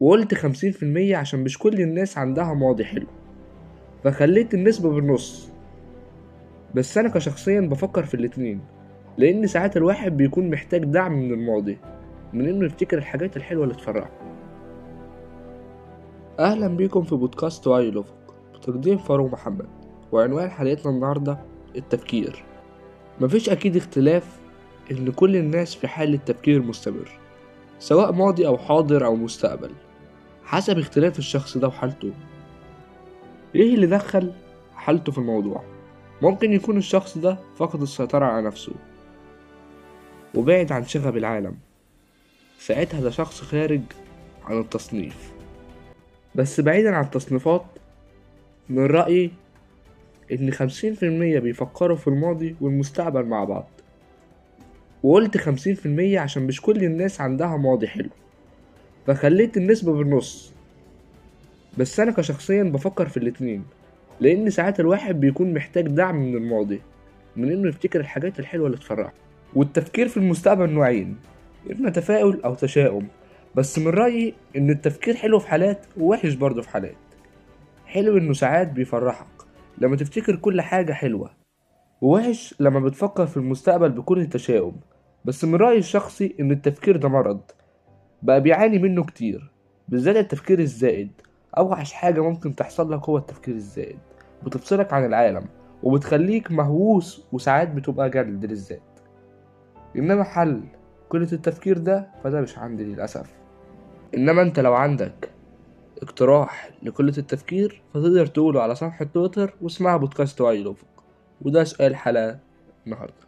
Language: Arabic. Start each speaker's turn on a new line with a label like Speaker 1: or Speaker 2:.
Speaker 1: وقلت خمسين في المية عشان مش كل الناس عندها ماضي حلو. فخليت النسبة بالنص. بس أنا كشخصيا بفكر في الاتنين لأن ساعات الواحد بيكون محتاج دعم من الماضي من إنه يفتكر الحاجات الحلوة اللي تفرحه أهلا بيكم في بودكاست وعي الأفق بتقديم فاروق محمد وعنوان حلقتنا النهاردة التفكير. مفيش أكيد اختلاف إن كل الناس في حالة تفكير مستمر سواء ماضي أو حاضر أو مستقبل. حسب اختلاف الشخص ده وحالته. إيه اللي دخل حالته في الموضوع؟ ممكن يكون الشخص ده فقد السيطرة على نفسه وبعد عن شغب العالم. ساعتها ده شخص خارج عن التصنيف. بس بعيدا عن التصنيفات من رأيي إن خمسين في المية بيفكروا في الماضي والمستقبل مع بعض. وقلت خمسين في المية عشان مش كل الناس عندها ماضي حلو. فخليت النسبة بالنص. بس أنا كشخصيا بفكر في الاتنين لأن ساعات الواحد بيكون محتاج دعم من الماضي من إنه يفتكر الحاجات الحلوة اللي تفرحه والتفكير في المستقبل نوعين إما تفاؤل أو تشاؤم. بس من رأيي إن التفكير حلو في حالات ووحش برضه في حالات. حلو إنه ساعات بيفرحك لما تفتكر كل حاجة حلوة ووحش لما بتفكر في المستقبل بكل تشاؤم. بس من رأيي الشخصي إن التفكير ده مرض. بقى بيعاني منه كتير بالذات التفكير الزائد. أوحش حاجة ممكن تحصل لك هو التفكير الزائد. بتفصلك عن العالم وبتخليك مهووس وساعات بتبقى جلد للذات. إنما حل قلة التفكير ده فده مش عندي للأسف. إنما أنت لو عندك اقتراح لقلة التفكير فتقدر تقوله على صفحة تويتر واسمها بودكاست الأفق. وده سؤال حلقة النهاردة.